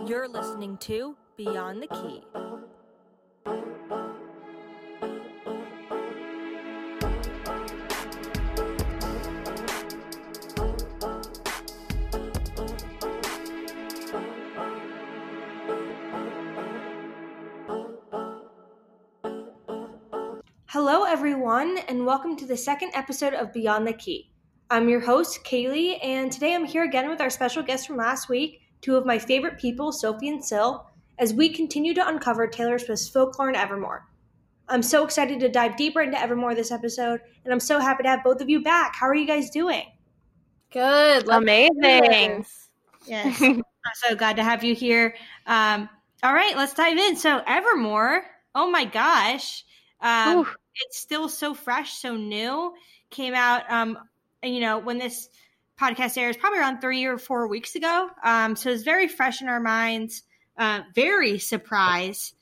You're listening to Beyond the Key. Hello, everyone, and welcome to the second episode of Beyond the Key. I'm your host, Kaylee, and today I'm here again with our special guest from last week, two of my favorite people, Sophie and Sil, as we continue to uncover Taylor Swift's folklore and Evermore. I'm so excited to dive deeper into Evermore this episode, and I'm so happy to have both of you back. How are you guys doing? Good. Amazing. Yes. I'm so glad to have you here. Um, all right, let's dive in. So, Evermore, oh my gosh. Um, it's still so fresh, so new. Came out, um, you know, when this podcast airs, probably around three or four weeks ago. Um, so it's very fresh in our minds. Uh, very surprised,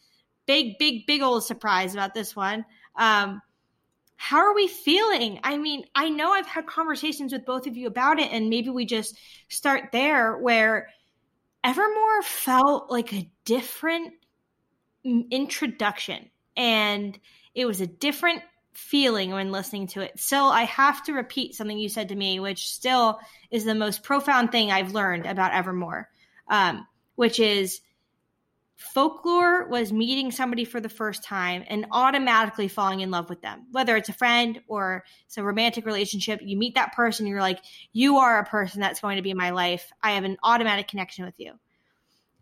big, big, big old surprise about this one. Um, how are we feeling? I mean, I know I've had conversations with both of you about it, and maybe we just start there where Evermore felt like a different introduction, and it was a different feeling when listening to it. Still, I have to repeat something you said to me, which still is the most profound thing I've learned about Evermore, um, which is folklore was meeting somebody for the first time and automatically falling in love with them. Whether it's a friend or it's a romantic relationship you meet that person you're like you are a person that's going to be my life. I have an automatic connection with you.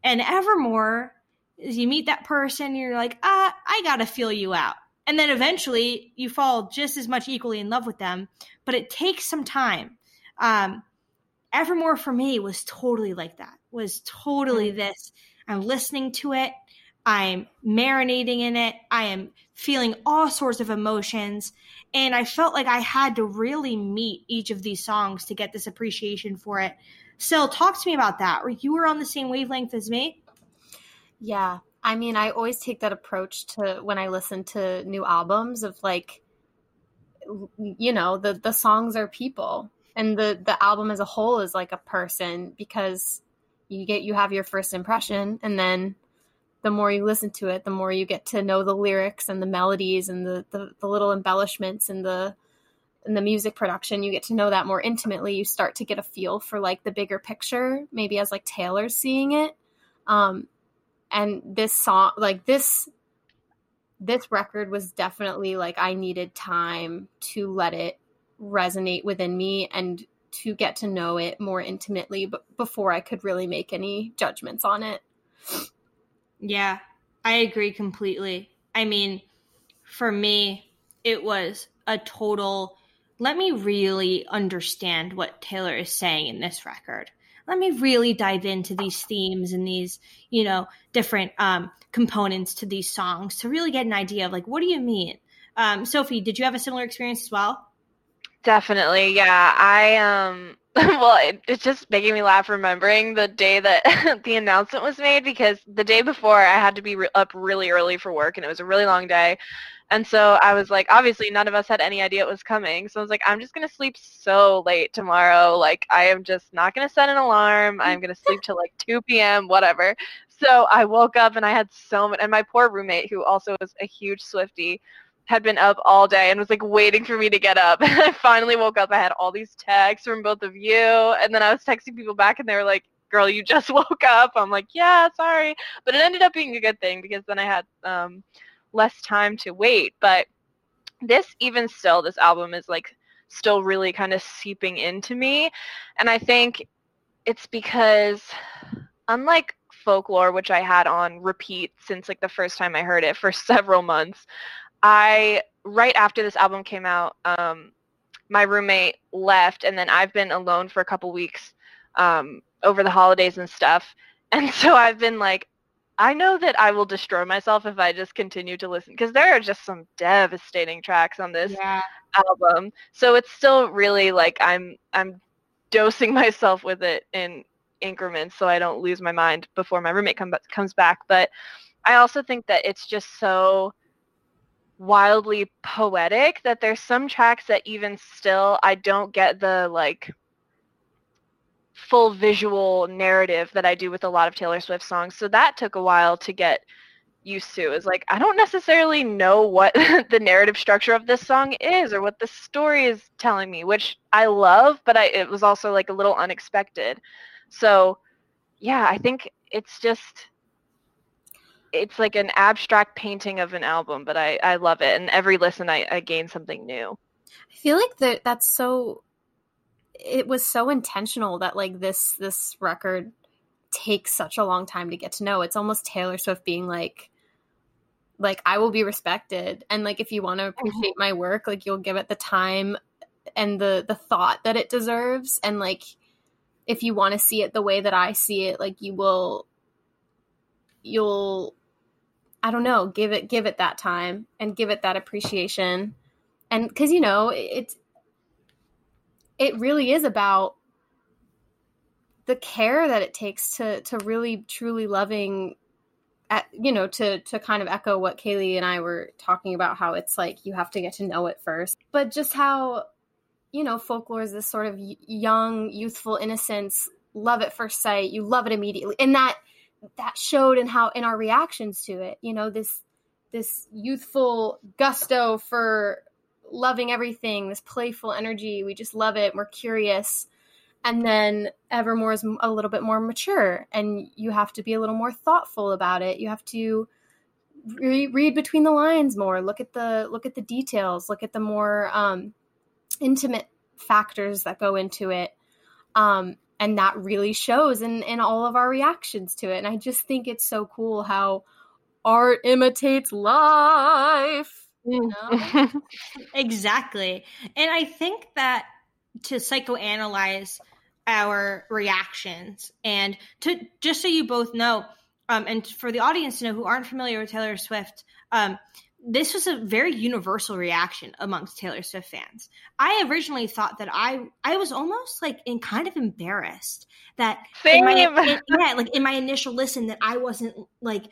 And evermore is you meet that person you're like ah i gotta feel you out and then eventually you fall just as much equally in love with them but it takes some time. Um, evermore for me was totally like that was totally this i'm listening to it i'm marinating in it i am feeling all sorts of emotions and i felt like i had to really meet each of these songs to get this appreciation for it. So talk to me about that. You were on the same wavelength as me? Yeah. I mean, I always take that approach to when I listen to new albums of like you know, the the songs are people. And the the album as a whole is like a person because you get you have your first impression and then the more you listen to it, the more you get to know the lyrics and the melodies and the the, the little embellishments and the and the music production. You get to know that more intimately. You start to get a feel for like the bigger picture maybe as like taylor's seeing it. Um and this song like this this record was definitely like i needed time to let it resonate within me and to get to know it more intimately b- before i could really make any judgments on it Yeah, I agree completely. I mean, for me, it was a total let me really understand what Taylor is saying in this record. Let me really dive into these themes and these, you know, different um, components to these songs to really get an idea of like, what do you mean? Um, Sophie, did you have a similar experience as well? Definitely, yeah. I um well, it, it's just making me laugh remembering the day that the announcement was made because the day before I had to be re- up really early for work and it was a really long day. And so I was like, obviously none of us had any idea it was coming. So I was like, I'm just going to sleep so late tomorrow. Like I am just not going to set an alarm. I'm going to sleep till like 2 p.m., whatever. So I woke up and I had so much, and my poor roommate, who also is a huge Swifty, had been up all day and was like waiting for me to get up. And I finally woke up. I had all these texts from both of you. And then I was texting people back and they were like, girl, you just woke up. I'm like, yeah, sorry. But it ended up being a good thing because then I had um, less time to wait. But this, even still, this album is like still really kind of seeping into me. And I think it's because unlike folklore, which I had on repeat since like the first time I heard it for several months, I right after this album came out, um, my roommate left, and then I've been alone for a couple weeks um, over the holidays and stuff. And so I've been like, I know that I will destroy myself if I just continue to listen because there are just some devastating tracks on this Yeah. album. So it's still really like I'm I'm dosing myself with it in increments so I don't lose my mind before my roommate come, comes back. But I also think that it's just so wildly poetic that there's some tracks that even still I don't get the like full visual narrative that I do with a lot of Taylor Swift songs. So that took a while to get used to. Is like I don't necessarily know what the narrative structure of this song is or what the story is telling me, which I love, but I it was also like a little unexpected. So yeah, I think it's just it's like an abstract painting of an album, but I, I love it. And every listen, I, I gain something new. I feel like that that's so. It was so intentional that like this this record takes such a long time to get to know. It's almost Taylor Swift being like, like I will be respected, and like if you want to mm-hmm. appreciate my work, like you'll give it the time and the the thought that it deserves, and like if you want to see it the way that I see it, like you will you'll I don't know, give it give it that time and give it that appreciation. And cuz you know, it's it really is about the care that it takes to to really truly loving at, you know to to kind of echo what Kaylee and I were talking about how it's like you have to get to know it first but just how you know folklore is this sort of young youthful innocence love at first sight you love it immediately and that that showed in how in our reactions to it you know this this youthful gusto for loving everything this playful energy we just love it we're curious and then evermore is a little bit more mature and you have to be a little more thoughtful about it. You have to re- read between the lines more look at the look at the details look at the more um, intimate factors that go into it. Um, and that really shows in in all of our reactions to it. And i just think it's so cool how art imitates life you know? exactly. And i think that to psychoanalyze our reactions and to just so you both know um, and for the audience to know who aren't familiar with taylor swift um, this was a very universal reaction amongst Taylor Swift fans. I originally thought that I I was almost like in kind of embarrassed that Same. In my, in, yeah, like in my initial listen that I wasn't like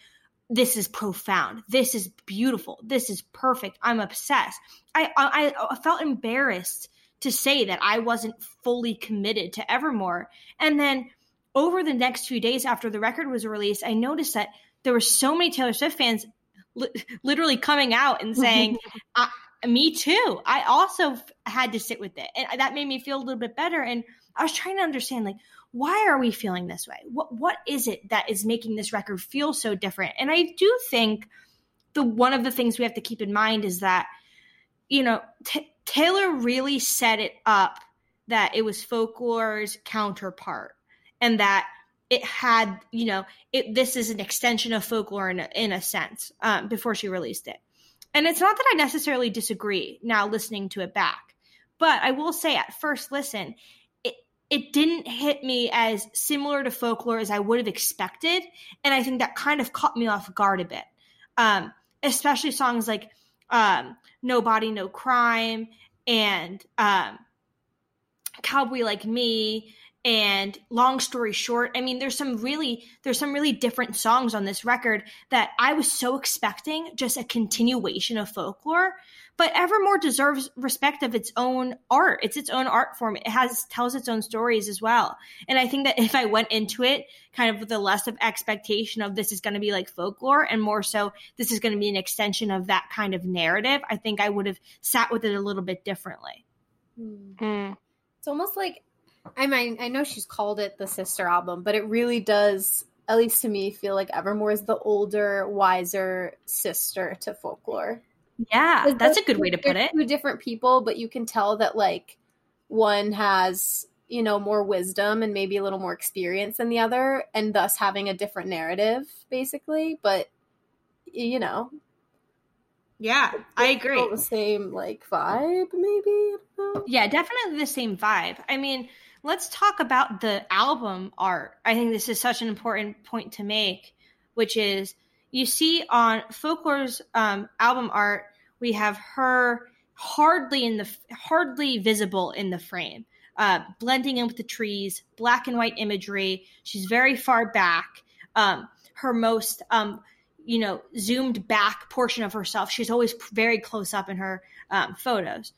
this is profound. This is beautiful. This is perfect. I'm obsessed. I I, I felt embarrassed to say that I wasn't fully committed to Evermore. And then over the next few days after the record was released, I noticed that there were so many Taylor Swift fans li- literally coming out and saying, "Me too." I also f- had to sit with it, and that made me feel a little bit better. And I was trying to understand, like, why are we feeling this way? What what is it that is making this record feel so different? And I do think the one of the things we have to keep in mind is that you know t- Taylor really set it up that it was folklore's counterpart and that it had you know it this is an extension of folklore in a, in a sense um, before she released it. And it's not that i necessarily disagree now listening to it back but i will say at first listen it it didn't hit me as similar to folklore as i would have expected and i think that kind of caught me off guard a bit. Um, especially songs like um, no body no crime and um, cowboy like me and long story short i mean there's some really there's some really different songs on this record that i was so expecting just a continuation of folklore but evermore deserves respect of its own art. It's its own art form. It has tells its own stories as well. And i think that if i went into it kind of with a less of expectation of this is going to be like folklore and more so this is going to be an extension of that kind of narrative i think i would have sat with it a little bit differently. Mm. it's almost like I mean, I know she's called it the sister album, but it really does, at least to me, feel like Evermore is the older, wiser sister to folklore. Yeah, that's a good way to put it. Two different people, but you can tell that like one has you know more wisdom and maybe a little more experience than the other, and thus having a different narrative, basically. But you know, yeah, I agree. The same like vibe, maybe. Yeah, definitely the same vibe. I mean, let's talk about the album art. I think this is such an important point to make, which is you see on Folklore's um, album art, we have her hardly in the hardly visible in the frame, uh, blending in with the trees, black and white imagery. She's very far back. Um, her most um, you know zoomed back portion of herself, she's always very close up in her um, photos,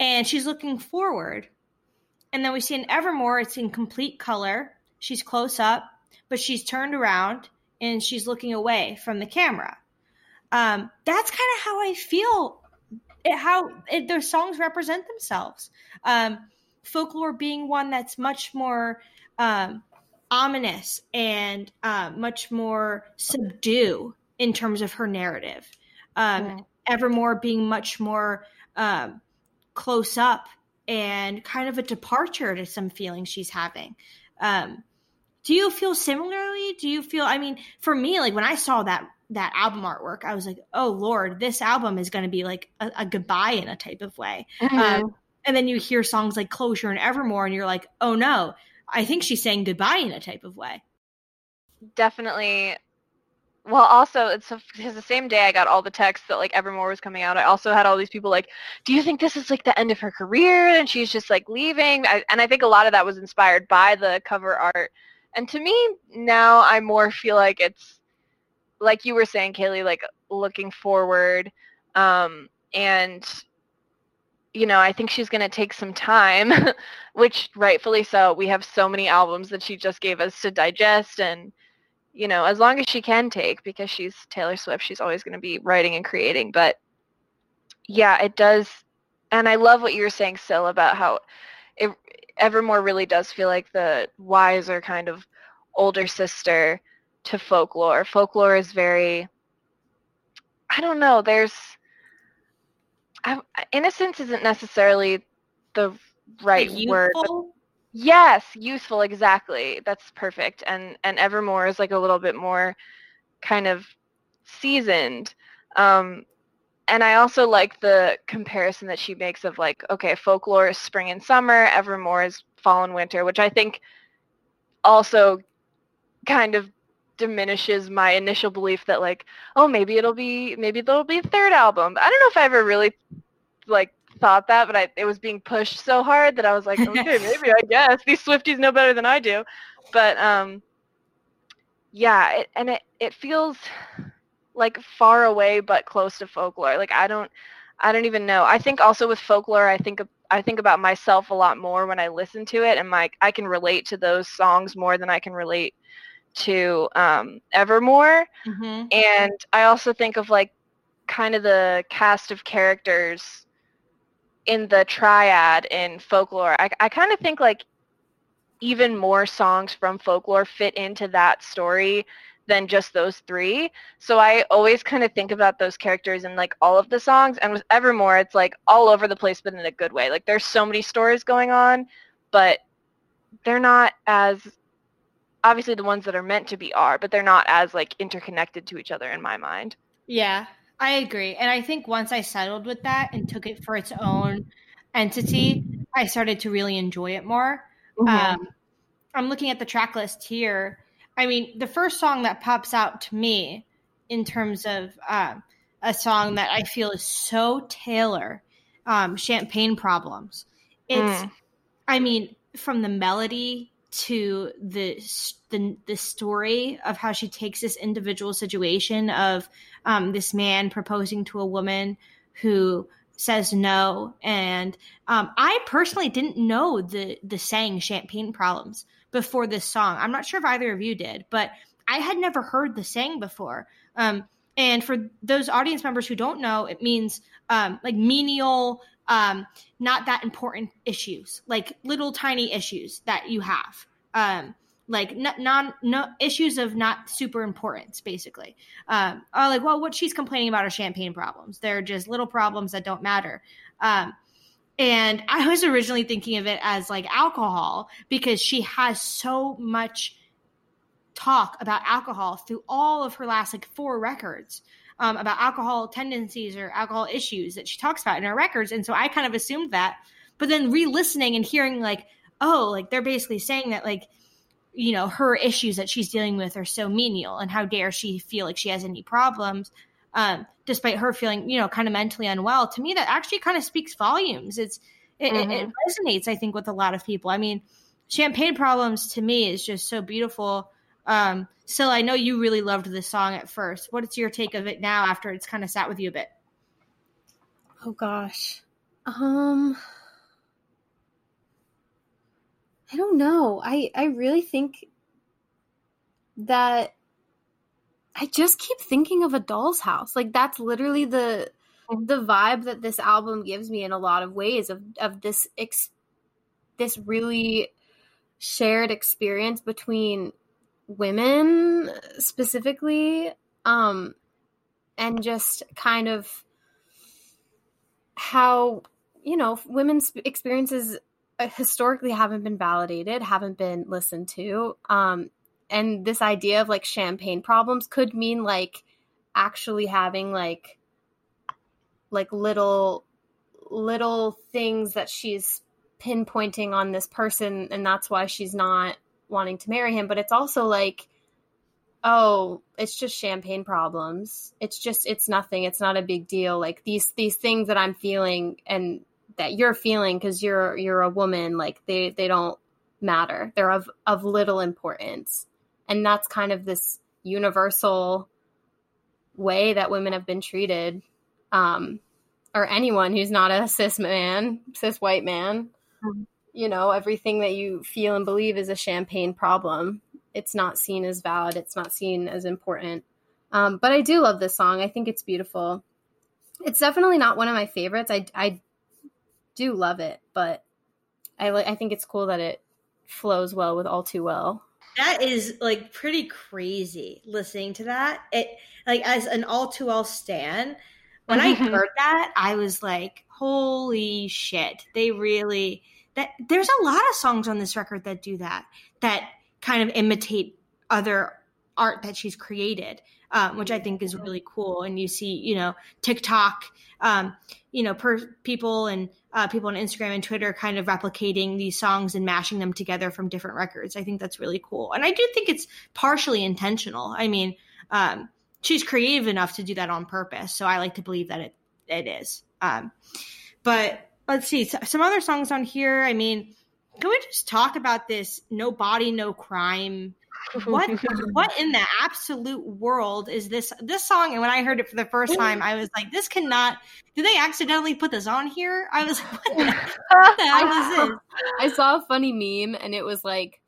and she's looking forward and then we see in Evermore, it's in complete color. She's close up, but she's turned around and she's looking away from the camera. Um, that's kind of how I feel. It, how it, their songs represent themselves. Um, folklore being one that's much more um, ominous and uh, much more subdue in terms of her narrative. Um, yeah. Evermore being much more um, close up and kind of a departure to some feelings she's having. Um, do you feel similarly? Do you feel? I mean, for me, like when I saw that that album artwork, I was like, "Oh Lord, this album is going to be like a, a, goodbye in a type of way." Mm-hmm. Um, and then you hear songs like "Closure" and "Evermore," and you're like, "Oh no, I think she's saying goodbye in a type of way." Definitely. Well, also it's the same day I got all the texts that like Evermore was coming out. I also had all these people like, "Do you think this is like the end of her career?" And she's just like leaving. I, and I think a lot of that was inspired by the cover art and to me, now I more feel like it's like you were saying, Kaylee, like looking forward. Um, and you know, I think she's going to take some time, which rightfully so. We have so many albums that she just gave us to digest and you know, as long as she can take because she's Taylor Swift, she's always going to be writing and creating, but yeah, it does and I love what you were saying, Sil, about how it Evermore really does feel like the wiser kind of older sister to folklore. Folklore is very I don't know, there's I, innocence isn't necessarily the right like word. Yes, useful exactly. That's perfect. And and Evermore is like a little bit more kind of seasoned. Um and I also like the comparison that she makes of like, okay, folklore is spring and summer, Evermore is fall and winter, which I think also kind of diminishes my initial belief that like, oh, maybe it'll be maybe there'll be a third album. I don't know if I ever really like thought that, but I, it was being pushed so hard that I was like, okay, maybe I guess these Swifties know better than I do. But um, yeah, it, and it it feels like far away but close to folklore. Like I don't I don't even know. I think also with folklore, I think I think about myself a lot more when I listen to it, and my I can relate to those songs more than I can relate to um, Evermore. Mm-hmm. And I also think of like kind of the cast of characters in the triad in folklore. I, I kind of think like even more songs from folklore fit into that story than just those three. So I always kind of think about those characters in like all of the songs. And with Evermore, it's like all over the place, but in a good way. Like there's so many stories going on, but they're not as obviously the ones that are meant to be are, but they're not as like interconnected to each other in my mind. Yeah, I agree. And I think once I settled with that and took it for its own entity, I started to really enjoy it more. Mm-hmm. Um, I'm looking at the track list here. I mean, the first song that pops out to me in terms of uh, a song that I feel is so Taylor, um, Champagne Problems. It's, mm. I mean, from the melody to the, the the story of how she takes this individual situation of um, this man proposing to a woman who says no, and um, I personally didn't know the the saying "champagne problems" before this song. I'm not sure if either of you did, but I had never heard the saying before. Um, and for those audience members who don't know, it means um, like menial um, not that important issues, like little tiny issues that you have, um, like non no issues of not super importance, basically. Um, are like, well, what she's complaining about are champagne problems. They're just little problems that don't matter. Um, and I was originally thinking of it as like alcohol because she has so much talk about alcohol through all of her last like four records um, about alcohol tendencies or alcohol issues that she talks about in her records. And so I kind of assumed that. But then re listening and hearing, like, oh, like they're basically saying that, like, you know, her issues that she's dealing with are so menial and how dare she feel like she has any problems, um, despite her feeling, you know, kind of mentally unwell. To me, that actually kind of speaks volumes. It's, it, mm-hmm. it, it resonates, I think, with a lot of people. I mean, champagne problems to me is just so beautiful um, so I know you really loved this song at first. What's your take of it now after it's kind of sat with you a bit? Oh gosh. Um I don't know. I I really think that I just keep thinking of a doll's house. Like that's literally the the vibe that this album gives me in a lot of ways of of this ex, this really shared experience between women specifically um and just kind of how you know women's experiences historically haven't been validated haven't been listened to um and this idea of like champagne problems could mean like actually having like like little little things that she's pinpointing on this person and that's why she's not wanting to marry him but it's also like oh it's just champagne problems. It's just it's nothing. It's not a big deal. Like these these things that i'm feeling and that you're feeling because you're you're a woman like they they don't matter. They're of of little importance. And that's kind of this universal way that women have been treated um or anyone who's not a cis man cis white man. Mm-hmm. You know everything that you feel and believe is a champagne problem. It's not seen as valid. It's not seen as important. Um, but i do love this song. I think it's beautiful. It's definitely not one of my favorites. I, I do love it but I, I think it's cool that it flows well with all too well. That is like pretty crazy listening to that. It like as an all too well stan when i heard that i was like holy shit. They really that there's a lot of songs on this record that do that that kind of imitate other art that she's created, um, which I think is really cool. And you see, you know, TikTok, um, you know, per people and uh, people on Instagram and Twitter kind of replicating these songs and mashing them together from different records. I think that's really cool. And I do think it's partially intentional. I mean, um, she's creative enough to do that on purpose. So I like to believe that it, it is. Um, but let's see some other songs on here. I mean, can we just talk about this no body no crime? What what in the absolute world is this this song? And when i heard it for the first mm. time i was like this cannot did they accidentally put this on here? I was like what the, what the hell is this? I saw a funny meme and it was like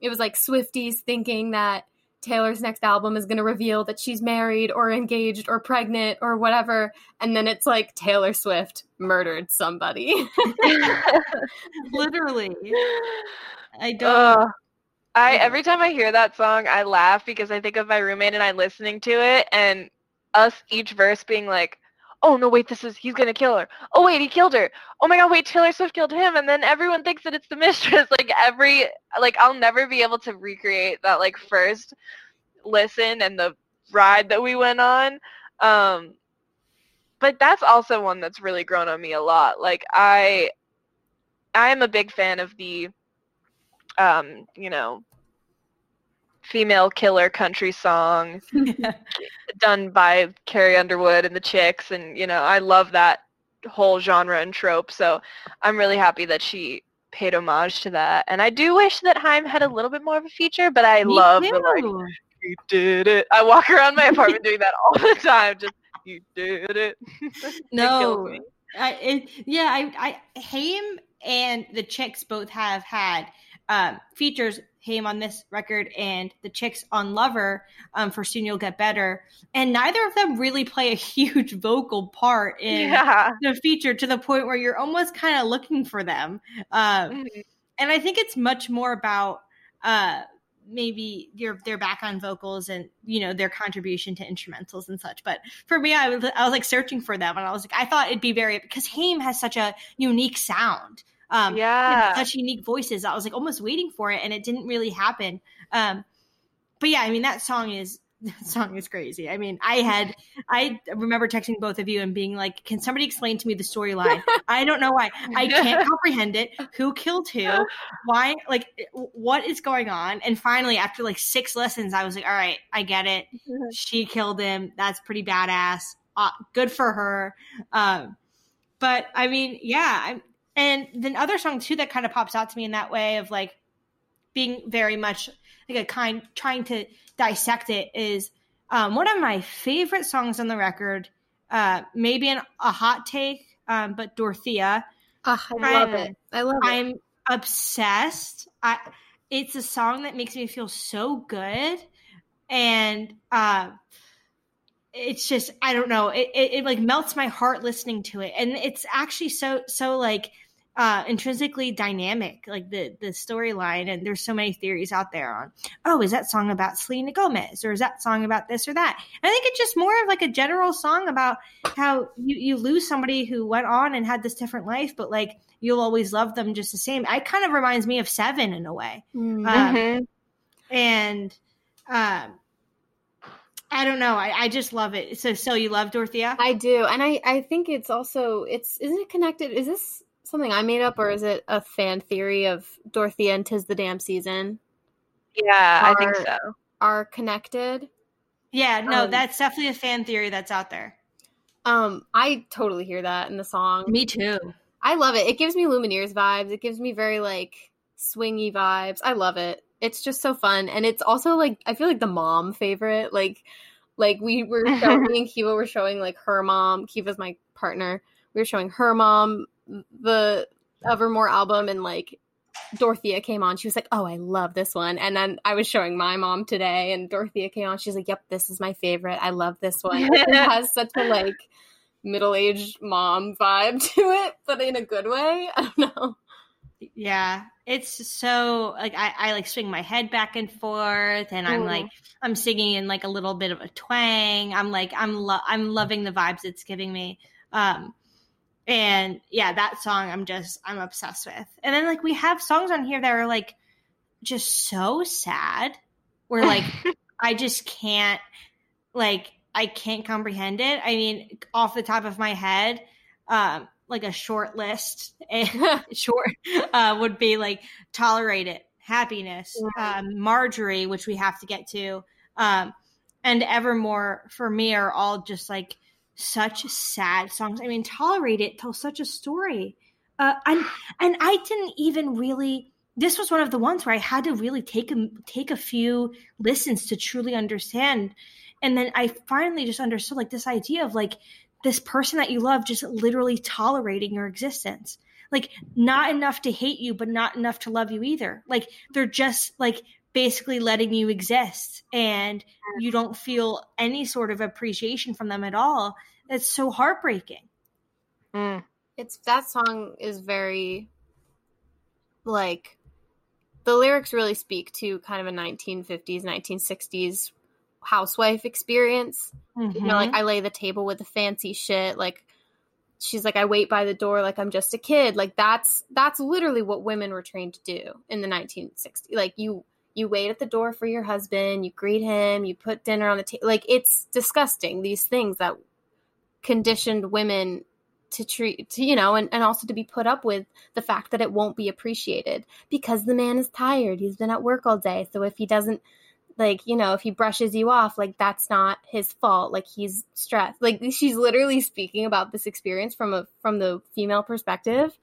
it was like swifties thinking that Taylor's next album is going to reveal that she's married or engaged or pregnant or whatever. And then it's like Taylor Swift murdered somebody. Literally. I don't. Uh, I every time I hear that song, I laugh because I think of my roommate and I listening to it and us each verse being like, oh no wait this is he's gonna kill her. Oh wait he killed her. Oh my god wait taylor swift killed him and then everyone thinks that it's the mistress. Like every like i'll never be able to recreate that like first listen and the ride that we went on. Um but that's also one that's really grown on me a lot. Like i i am a big fan of the um you know female killer country song done by Carrie Underwood and the Chicks and you know I love that whole genre and trope so I'm really happy that she paid homage to that. And I do wish that Haim had a little bit more of a feature but I Me love too. the like he did it. I walk around my apartment doing that all the time just you did it. No. it I, it, yeah I, I Haim and the Chicks both have had um, features Haim on this record and the chicks on Lover um, for Soon You'll Get Better. And neither of them really play a huge vocal part in yeah. the feature to the point where you're almost kind of looking for them. Uh, mm-hmm. And I think it's much more about uh, maybe their their back on vocals and you know their contribution to instrumentals and such. But for me, I was I was like searching for them, and I was like, I thought it'd be very because Haim has such a unique sound. Um, yeah, such unique voices. I was like almost waiting for it, and it didn't really happen. Um, but yeah, I mean that song is that song is crazy. I mean, I had I remember texting both of you and being like, "Can somebody explain to me the storyline? I don't know why. I can't comprehend it. Who killed who? Why? Like, what is going on?" And finally, after like six lessons, I was like, "All right, I get it. She killed him. That's pretty badass. Uh, good for her." Um, but I mean, yeah, I'm, and then other song too that kind of pops out to me in that way of like being very much like a kind trying to dissect it is um, one of my favorite songs on the record. Uh, maybe an, a hot take, um, but Dorothea. Oh, I love it. I love I'm, it. obsessed. I it's a song that makes me feel so good and uh it's just I don't know it, it, it like melts my heart listening to it and it's actually so so like uh, intrinsically dynamic, like the the storyline. And there's so many theories out there on, oh, is that song about Selena Gomez or is that song about this or that? And I think it's just more of like a general song about how you you lose somebody who went on and had this different life, but like you'll always love them just the same. It kind of reminds me of Seven in a way, Mm-hmm. um, and. Um, I don't know. I, I just love it. So, so you love Dorothea? I do, and I I think it's also it's isn't it connected? Is this something I made up, or is it a fan theory of Dorothea and Tis the Damn Season Yeah, I think so. are connected? yeah, no, um, that's definitely a fan theory that's out there. Um, I totally hear that in the song. Me too. I love it. It gives me Lumineers vibes. It gives me very like swingy vibes. I love it. It's just so fun, and it's also like I feel like the mom favorite. Like, like we were showing, me and Kiva were showing like her mom. Kiva's my partner. We were showing her mom the Evermore album, and like Dorothea came on. She was like, "Oh, I love this one." And then I was showing my mom today, and Dorothea came on. She's like, "Yep, this is my favorite. I love this one." it has such a like middle-aged mom vibe to it, but in a good way. I don't know. Yeah, it's so like I, I like swing my head back and forth, and I'm like I'm singing in like a little bit of a twang. I'm like I'm lo- I'm loving the vibes it's giving me. Um, and yeah, that song I'm just I'm obsessed with. And then like we have songs on here that are like just so sad, where like I just can't like I can't comprehend it. I mean, off the top of my head, um, like a short list, short uh, would be like tolerate it, happiness, um, Marjorie, which we have to get to, um, and Evermore for me are all just like such sad songs. I mean, tolerate it tells such a story, uh, and and I didn't even really. This was one of the ones where I had to really take a take a few listens to truly understand, and then I finally just understood like this idea of like this person that you love just literally tolerating your existence like not enough to hate you but not enough to love you either like they're just like basically letting you exist and you don't feel any sort of appreciation from them at all. That's so heartbreaking. Mm. It's that song is very like the lyrics really speak to kind of a 1950s 1960s housewife experience. You know like i lay the table with the fancy shit like she's like i wait by the door like i'm just a kid. Like that's that's literally what women were trained to do in the 1960s like you you wait at the door for your husband you greet him you put dinner on the table like it's disgusting these things that conditioned women to treat to you know and, and also to be put up with the fact that it won't be appreciated because the man is tired he's been at work all day so if he doesn't like you know if he brushes you off like that's not his fault like he's stressed like she's literally speaking about this experience from a from the female perspective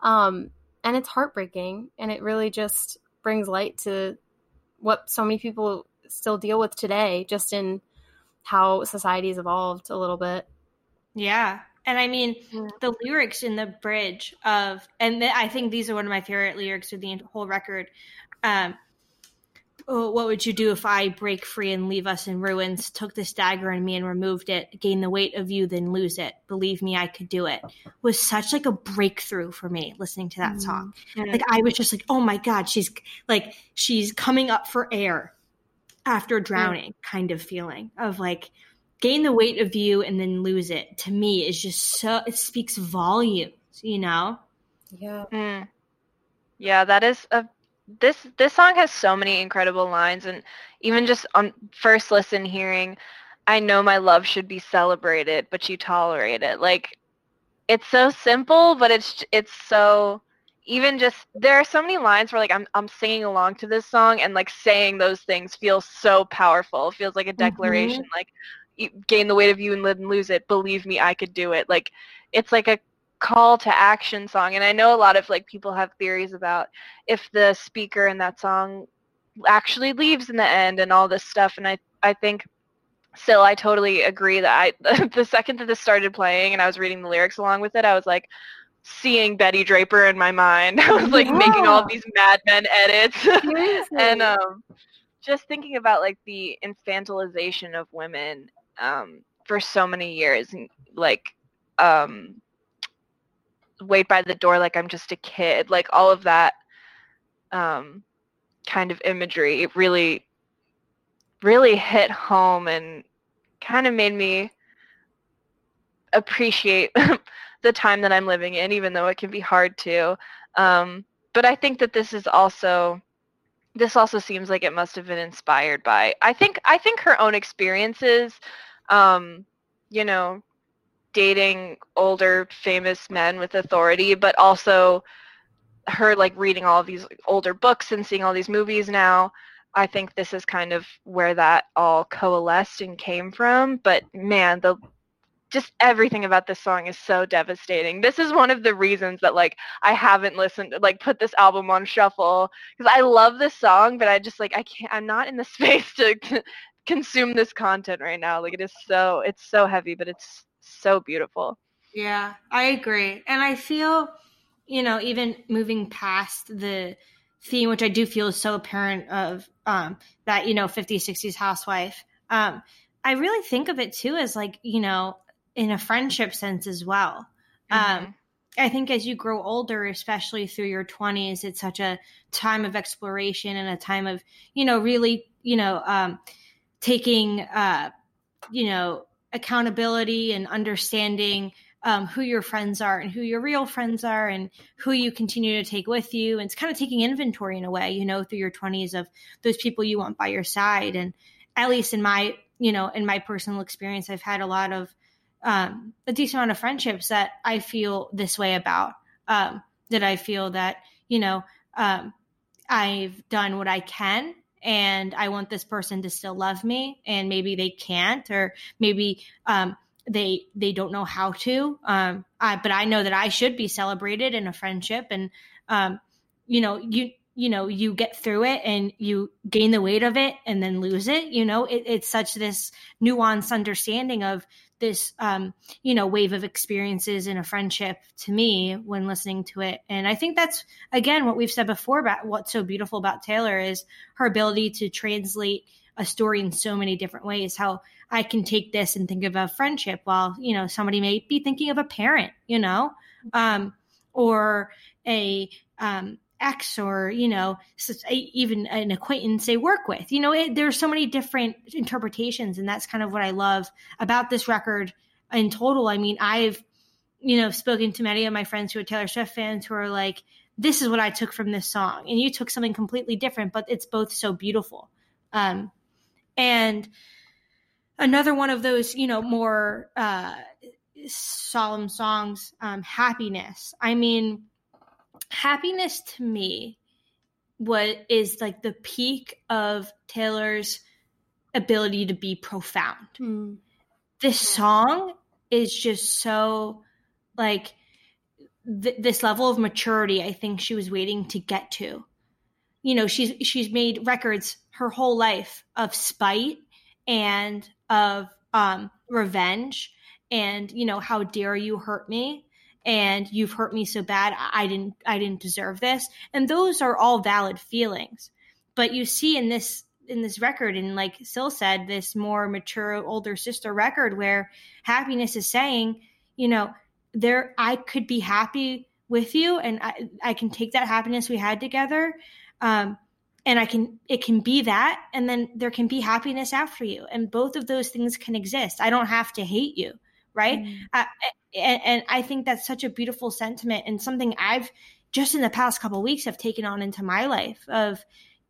um and it's heartbreaking and it really just brings light to what so many people still deal with today just in how society's evolved a little bit Yeah. And I mean, Yeah. the lyrics in the bridge of, and I think these are one of my favorite lyrics of the whole record. Um, oh, what would you do if I break free and leave us in ruins? Took this dagger in me and removed it. Gain the weight of you, then lose it. Believe me, I could do it. Was such like a breakthrough for me listening to that Mm. song. Mm. Like I was just like, oh my god, she's like she's coming up for air after drowning, kind of feeling of like gain the weight of you and then lose it. To me, is just so it speaks volumes, you know. yeah Mm. Yeah, that is a this this song has so many incredible lines and even just on first listen hearing I know my love should be celebrated, but you tolerate it. Like it's so simple, but it's it's so even just there are so many lines where like I'm I'm singing along to this song and like saying those things feels so powerful. It feels like a mm-hmm. declaration like gain the weight of you and live and lose it. Believe me, I could do it. Like it's like a call to action song and i know a lot of like people have theories about if the speaker in that song actually leaves in the end and all this stuff and i i think still i totally agree that i the second that this started playing and i was reading the lyrics along with it i was like seeing Betty Draper in my mind. I was like yeah. making all these Mad Men edits, and um, just thinking about like the infantilization of women um, for so many years, and like um, wait by the door like I'm just a kid, like all of that um, kind of imagery really, really hit home and kind of made me appreciate the time that I'm living in, even though it can be hard to. Um, but I think that this is also this also seems like it must have been inspired by I think I think her own experiences, um, you know, dating older famous men with authority, but also her like reading all of these older books and seeing all these movies now. I think this is kind of where that all coalesced and came from. But man, the just everything about this song is so devastating. This is one of the reasons that like I haven't listened like put this album on shuffle because I love this song, but I just like I can't I'm not in the space to consume this content right now. Like it is so it's so heavy, but it's so beautiful. Yeah, I agree. And I feel, you know, even moving past the theme which I do feel is so apparent of um that, you know, 50s 60s housewife. Um I really think of it too as like, you know, in a friendship sense as well. Mm-hmm. Um, I think as you grow older, especially through your 20s, it's such a time of exploration and a time of, you know, really, you know, um, taking, uh, you know, accountability and understanding um, who your friends are and who your real friends are and who you continue to take with you. And it's kind of taking inventory in a way, you know, through your 20s of those people you want by your side. And at least in my, you know, in my personal experience, I've had a lot of, um, a decent amount of friendships that I feel this way about. Um, that I feel that you know um, I've done what I can, and I want this person to still love me, and maybe they can't, or maybe um, they they don't know how to. Um, I, but I know that I should be celebrated in a friendship, and um, you know you you know you get through it and you gain the weight of it and then lose it you know it, it's such this nuanced understanding of this um, you know wave of experiences in a friendship to me when listening to it. And i think that's again what we've said before about what's so beautiful about taylor is her ability to translate a story in so many different ways how i can take this and think of a friendship while you know somebody may be thinking of a parent you know um, or a um, ex or you know even an acquaintance they work with you know it, there's so many different interpretations and that's kind of what i love about this record in total. I mean i've you know spoken to many of my friends who are taylor swift fans who are like this is what i took from this song and you took something completely different but it's both so beautiful. Um and another one of those you know more uh solemn songs um happiness. I mean happiness to me what is like the peak of Taylor's ability to be profound. Mm. This song is just so like th- this level of maturity I think she was waiting to get to. You know, she's she's made records her whole life of spite and of um revenge and you know how dare you hurt me and you've hurt me so bad i didn't i didn't deserve this. And those are all valid feelings. But you see in this in this record and like Sil said this more mature older sister record where happiness is saying you know there i could be happy with you and i, I can take that happiness we had together um, and i can it can be that and then there can be happiness after you. And both of those things can exist. I don't have to hate you right mm. uh, and, and I think that's such a beautiful sentiment and something I've just in the past couple weeks have taken on into my life of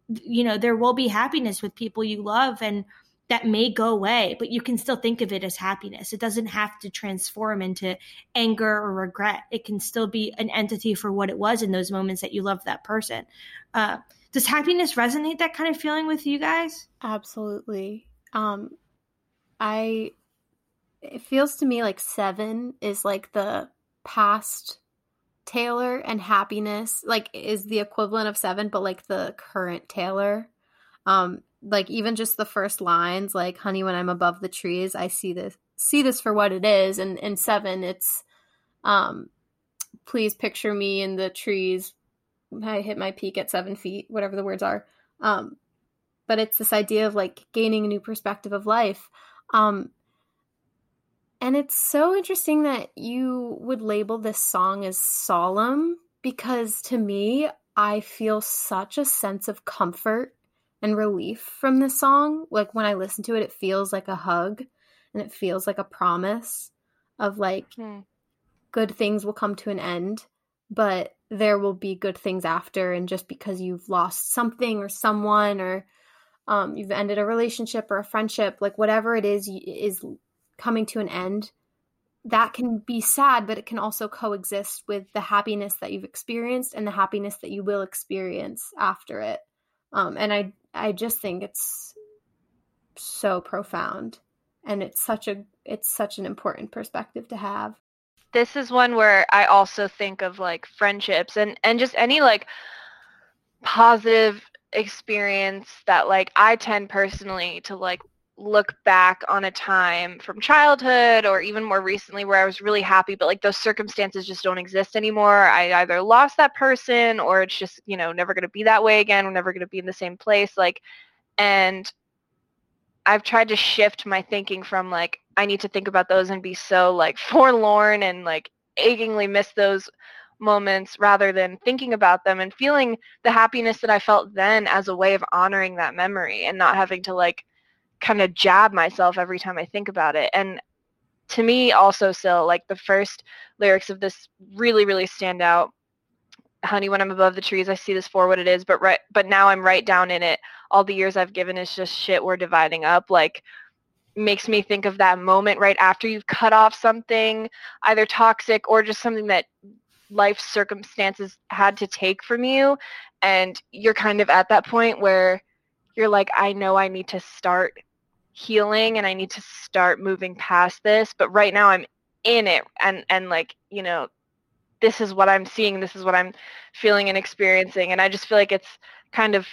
you know there will be happiness with people you love and that may go away, but you can still think of it as happiness. It doesn't have to transform into anger or regret. It can still be an entity for what it was in those moments that you love that person. Uh, does happiness resonate that kind of feeling with you guys? Absolutely. Um, I it feels to me like seven is like the past Taylor and happiness like is the equivalent of seven, but like the current Taylor. Um, like even just the first lines, like "Honey, when I'm above the trees, I see this see this for what it is," and in seven, it's um please picture me in the trees. I hit my peak at seven feet, whatever the words are. Um, but it's this idea of like gaining a new perspective of life. Um, and it's so interesting that you would label this song as solemn because to me, I feel such a sense of comfort and relief from this song. Like when I listen to it, it feels like a hug and it feels like a promise of like hmm. good things will come to an end, but there will be good things after. And just because you've lost something or someone or um, you've ended a relationship or a friendship, like whatever it is, is coming to an end, that can be sad, but it can also coexist with the happiness that you've experienced and the happiness that you will experience after it. Um, and I, I just think it's so profound, and it's such a, it's such an important perspective to have. This is one where I also think of like friendships and and just any like positive experience that like I tend personally to like look back on a time from childhood or even more recently where I was really happy, but like those circumstances just don't exist anymore. I either lost that person or it's just, you know, never going to be that way again. We're never going to be in the same place. Like, and I've tried to shift my thinking from like, I need to think about those and be so like forlorn and like achingly miss those moments rather than thinking about them and feeling the happiness that I felt then as a way of honoring that memory and not having to like kind of jab myself every time I think about it. And to me also still like the first lyrics of this really really stand out honey when i'm above the trees i see this for what it is but right but now i'm right down in it all the years i've given is just shit we're dividing up like makes me think of that moment right after you've cut off something either toxic or just something that life circumstances had to take from you and you're kind of at that point where you're like i know i need to start healing and I need to start moving past this. But right now I'm in it and and like, you know, this is what I'm seeing, this is what I'm feeling and experiencing. And I just feel like it's kind of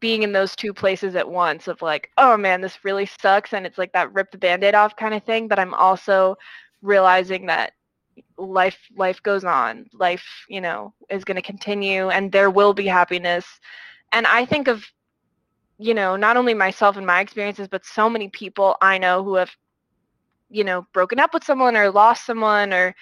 being in those two places at once of like, oh man, this really sucks and it's like that rip the band-aid off kind of thing. But I'm also realizing that life life goes on. Life, you know, is gonna continue and there will be happiness. And I think of you know, not only myself and my experiences, but so many people I know who have, you know, broken up with someone or lost someone or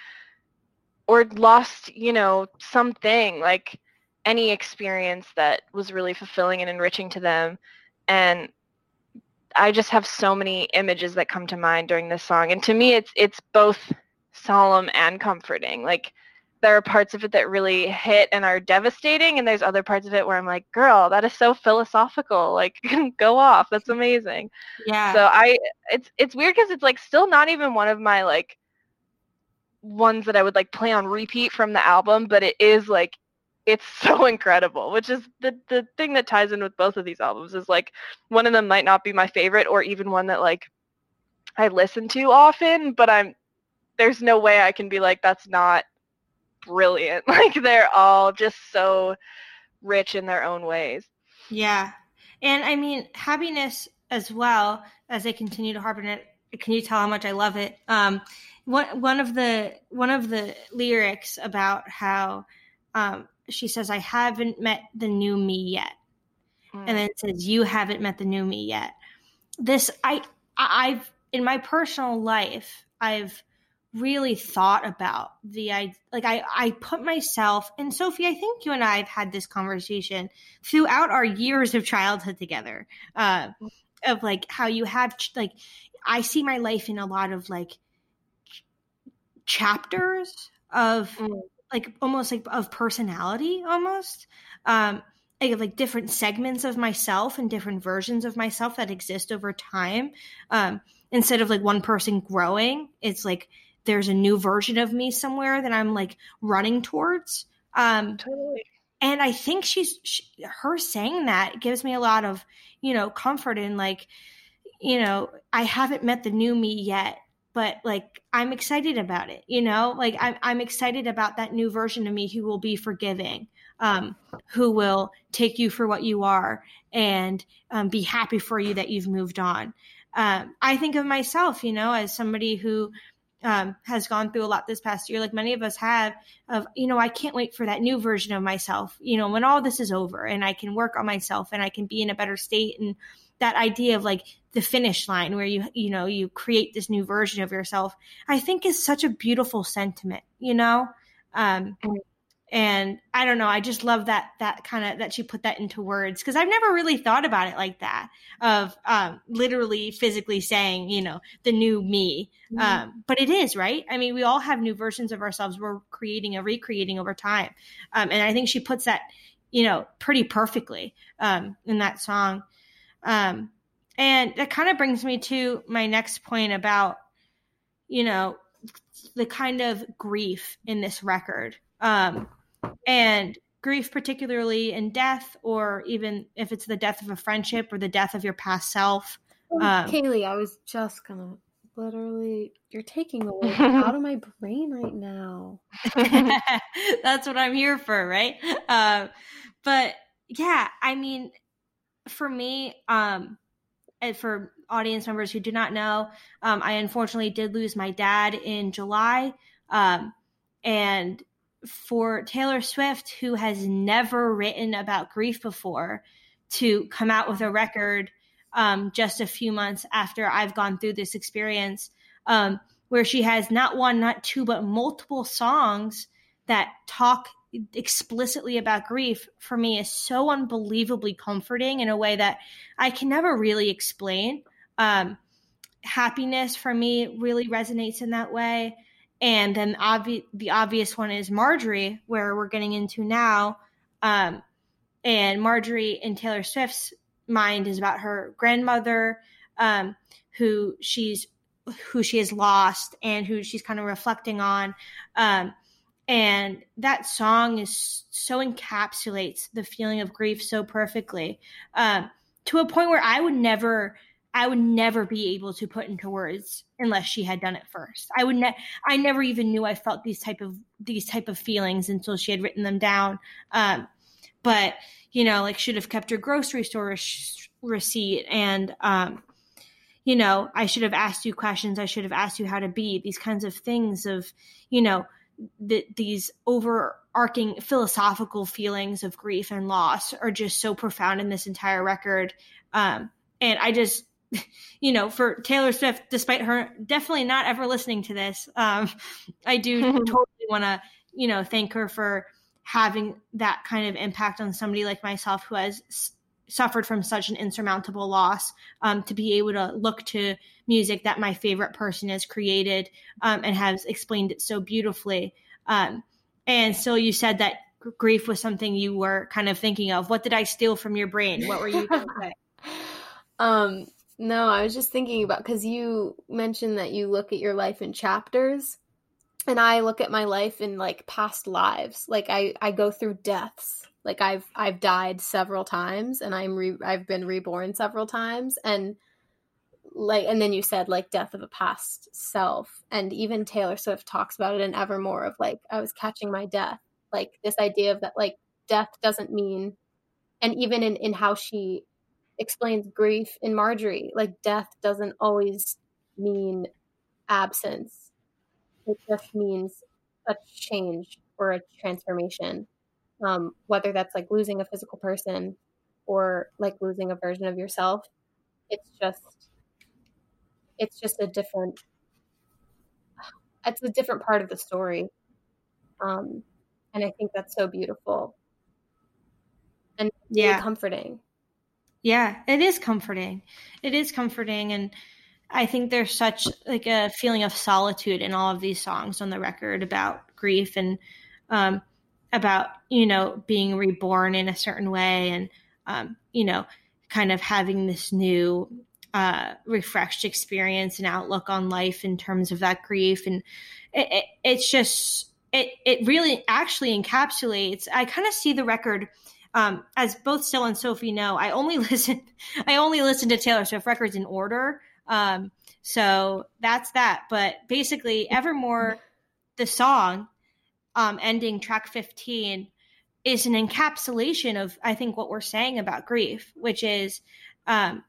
or lost, you know, something like any experience that was really fulfilling and enriching to them. And I just have so many images that come to mind during this song. And to me it's it's both solemn and comforting. Like there are parts of it that really hit and are devastating and there's other parts of it where i'm like girl that is so philosophical like go off that's amazing. Yeah. So i it's it's weird because it's like still not even one of my like ones that i would like play on repeat from the album but it is like it's so incredible which is the the thing that ties in with both of these albums is like one of them might not be my favorite or even one that like i listen to often but i'm there's no way i can be like that's not brilliant. Like they're all just so rich in their own ways. Yeah. And I mean, happiness as well, as they continue to harp on it. Can you tell how much I love it? Um, one, one of the one of the lyrics about how um, she says, "I haven't met the new me yet," mm. and then it says, "You haven't met the new me yet." This I I've in my personal life I've really thought about the I like I I put myself and Sophie I think you and I have had this conversation throughout our years of childhood together uh of like how you have like I see my life in a lot of like ch- chapters of mm. like almost like of personality almost um like, like different segments of myself and different versions of myself that exist over time um instead of like one person growing it's like there's a new version of me somewhere that I'm like running towards. Um, totally. And I think she's she, her saying that gives me a lot of you know comfort in like you know I haven't met the new me yet, but like I'm excited about it. You know, like I'm I'm excited about that new version of me who will be forgiving, um, who will take you for what you are and um, be happy for you that you've moved on. Um, I think of myself, you know, as somebody who um, has gone through a lot this past year, like many of us have, of, you know, I can't wait for that new version of myself, you know, when all this is over and I can work on myself and I can be in a better state. And that idea of like the finish line where you, you know, you create this new version of yourself, I think is such a beautiful sentiment, you know? Um, and I don't know, I just love that, that kind of, that she put that into words because I've never really thought about it like that of um, literally physically saying, you know, the new me. Mm-hmm. Um, but it is, right? I mean, we all have new versions of ourselves we're creating and recreating over time. Um, and I think she puts that, you know, pretty perfectly um, in that song. Um, and that kind of brings me to my next point about, you know, the kind of grief in this record. Um, and grief, particularly in death, or even if it's the death of a friendship or the death of your past self. Oh, um, Kaylee, I was just gonna literally, you're taking the words out of my brain right now. That's what I'm here for, right? Uh, but yeah, I mean, for me, um, and for audience members who do not know, um, I unfortunately did lose my dad in July. Um, and for Taylor Swift, who has never written about grief before, to come out with a record um, just a few months after I've gone through this experience, um, where she has not one, not two, but multiple songs that talk explicitly about grief for me is so unbelievably comforting in a way that I can never really explain. Um, happiness for me really resonates in that way. And then obvi- the obvious one is Marjorie, where we're getting into now. Um, and Marjorie in Taylor Swift's mind is about her grandmother, um, who she's who she has lost and who she's kind of reflecting on. Um, and that song is so encapsulates the feeling of grief so perfectly um, to a point where I would never I would never be able to put into words unless she had done it first. I would ne- I never even knew I felt these type of these type of feelings until she had written them down. Um, but you know, like should have kept her grocery store receipt and um, you know, I should have asked you questions. I should have asked you how to be. These kinds of things of you know the, these overarching philosophical feelings of grief and loss are just so profound in this entire record. Um, and I just you know, for Taylor Swift, despite her definitely not ever listening to this, um, I do totally want to, you know, thank her for having that kind of impact on somebody like myself who has s- suffered from such an insurmountable loss um, to be able to look to music that my favorite person has created um, and has explained it so beautifully. Um, and so you said that grief was something you were kind of thinking of. What did I steal from your brain? What were you going to say? Um, no, I was just thinking about because you mentioned that you look at your life in chapters, and I look at my life in like past lives. Like I, I go through deaths. Like I've, I've died several times, and I'm, re- I've been reborn several times, and like, and then you said like death of a past self, and even Taylor Swift talks about it in Evermore of like I was catching my death. Like this idea of that like death doesn't mean, and even in in how she explains grief in Marjorie. Like death doesn't always mean absence. It just means a change or a transformation. Um, whether that's like losing a physical person or like losing a version of yourself. It's just it's just a different it's a different part of the story. Um, and I think that's so beautiful and yeah. comforting. Yeah, it is comforting. It is comforting and I think there's such like a feeling of solitude in all of these songs on the record about grief and um, about you know being reborn in a certain way and um, you know kind of having this new uh, refreshed experience and outlook on life in terms of that grief and it, it, it's just it it really actually encapsulates. I kind of see the record um, as both Sil and Sophie know, I only listen I only listen to Taylor Swift records in order. Um, so that's that. But basically, Evermore, the song, um, ending track 15, is an encapsulation of I think what we're saying about grief, which is, um,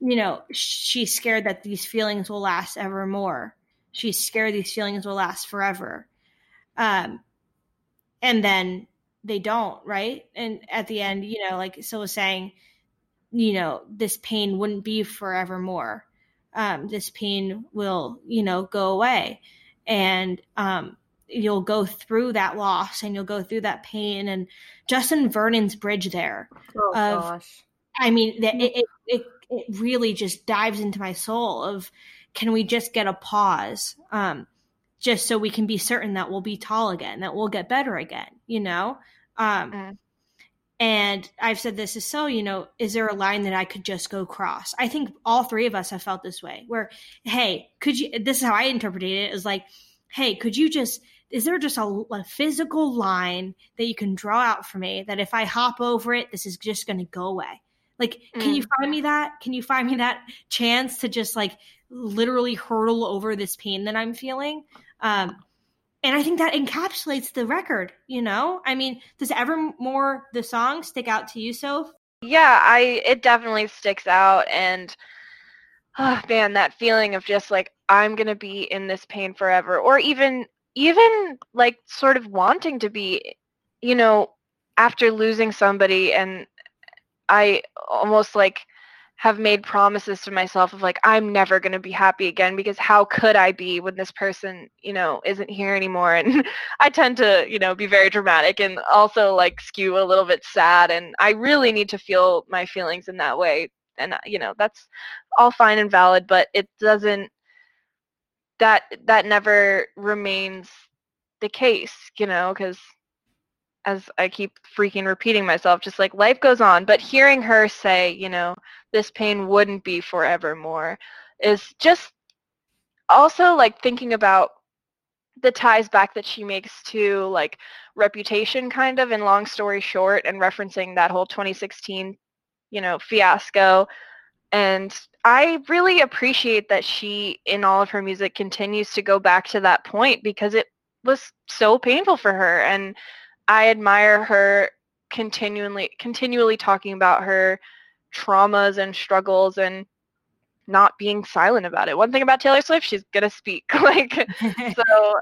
you know, she's scared that these feelings will last evermore. she's scared these feelings will last forever. Um, and then they don't, right? And at the end, you know, like Sil was saying, you know, this pain wouldn't be forevermore. Um, this pain will, you know, go away. And um, you'll go through that loss and you'll go through that pain. And Justin Vernon's bridge there. Oh, of, gosh. I mean, it, it, it, it really just dives into my soul of can we just get a pause? Um, just so we can be certain that we'll be tall again, that we'll get better again, you know? Um, Mm. And I've said this is so, you know, is there a line that I could just go cross? I think all three of us have felt this way where, hey, could you, this is how I interpreted it is like, hey, could you just, is there just a, a physical line that you can draw out for me that if I hop over it, this is just going to go away? Like, can you find me that? Can you find me that chance to just like literally hurtle over this pain that I'm feeling? Um, and I think that encapsulates the record, you know? I mean, does Evermore, the song, stick out to you, Soph? Yeah, I it definitely sticks out and oh man, that feeling of just like I'm going to be in this pain forever or even even like sort of wanting to be you know after losing somebody and I almost like have made promises to myself of like I'm never going to be happy again because how could I be when this person, you know, isn't here anymore? And I tend to, you know, be very dramatic and also like skew a little bit sad and I really need to feel my feelings in that way. And uh, you know, that's all fine and valid but it doesn't that that never remains the case, you know, cuz as I keep freaking repeating myself, just like life goes on. But hearing her say, you know, this pain wouldn't be forevermore is just also like thinking about the ties back that she makes to like reputation kind of in long story short and referencing that whole 2016 you know fiasco and i really appreciate that she in all of her music continues to go back to that point because it was so painful for her and I admire her continually continually talking about her traumas and struggles and not being silent about it. One thing about Taylor Swift, she's gonna speak. like so